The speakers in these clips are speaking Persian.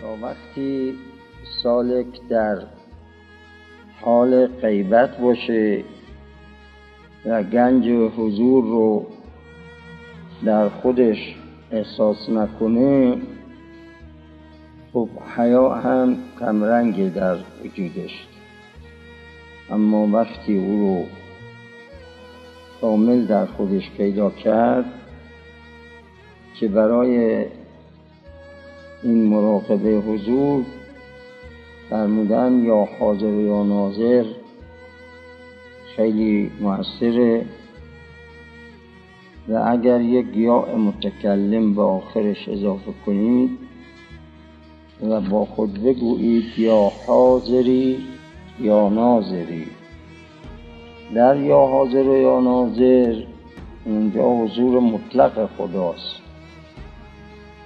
تا وقتی سالک در حال غیبت باشه و گنج حضور رو در خودش احساس نکنه خب حیا هم کمرنگ در وجودش. اما وقتی او رو کامل در خودش پیدا کرد که برای این مراقبه حضور فرمودن یا حاضر یا ناظر خیلی موثره. و اگر یک یا متکلم به آخرش اضافه کنید و با خود بگویید یا حاضری یا ناظری. در یا حاضر یا ناظر اونجا حضور مطلق خداست.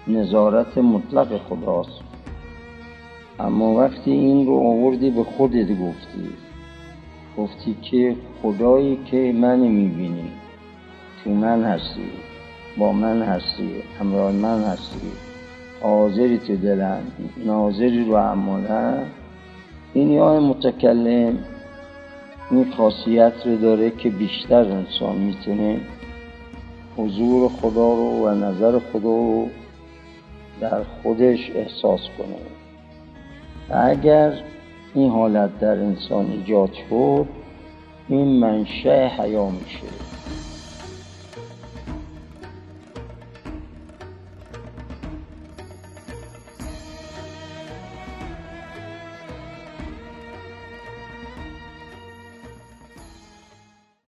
نظارت مطلق خداست. اما وقتی این رو آوردی به خودت گفتی گفتی که خدایی که من می‌بینی تو من هستی با من هستی همراه من هستی حاضری تو دلم ناظری رو اعمالم. این یا متکلم این خاصیت رو داره که بیشتر انسان می‌تونه حضور خدا رو و نظر خدا رو در خودش احساس کنه. و اگر این حالت در انسان ایجاد شد این منشه حیا میشه.